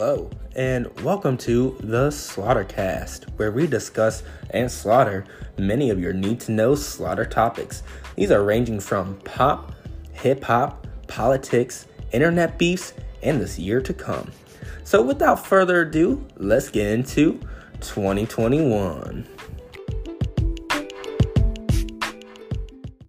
Hello, and welcome to the Slaughtercast, where we discuss and slaughter many of your need to know slaughter topics. These are ranging from pop, hip hop, politics, internet beefs, and this year to come. So, without further ado, let's get into 2021.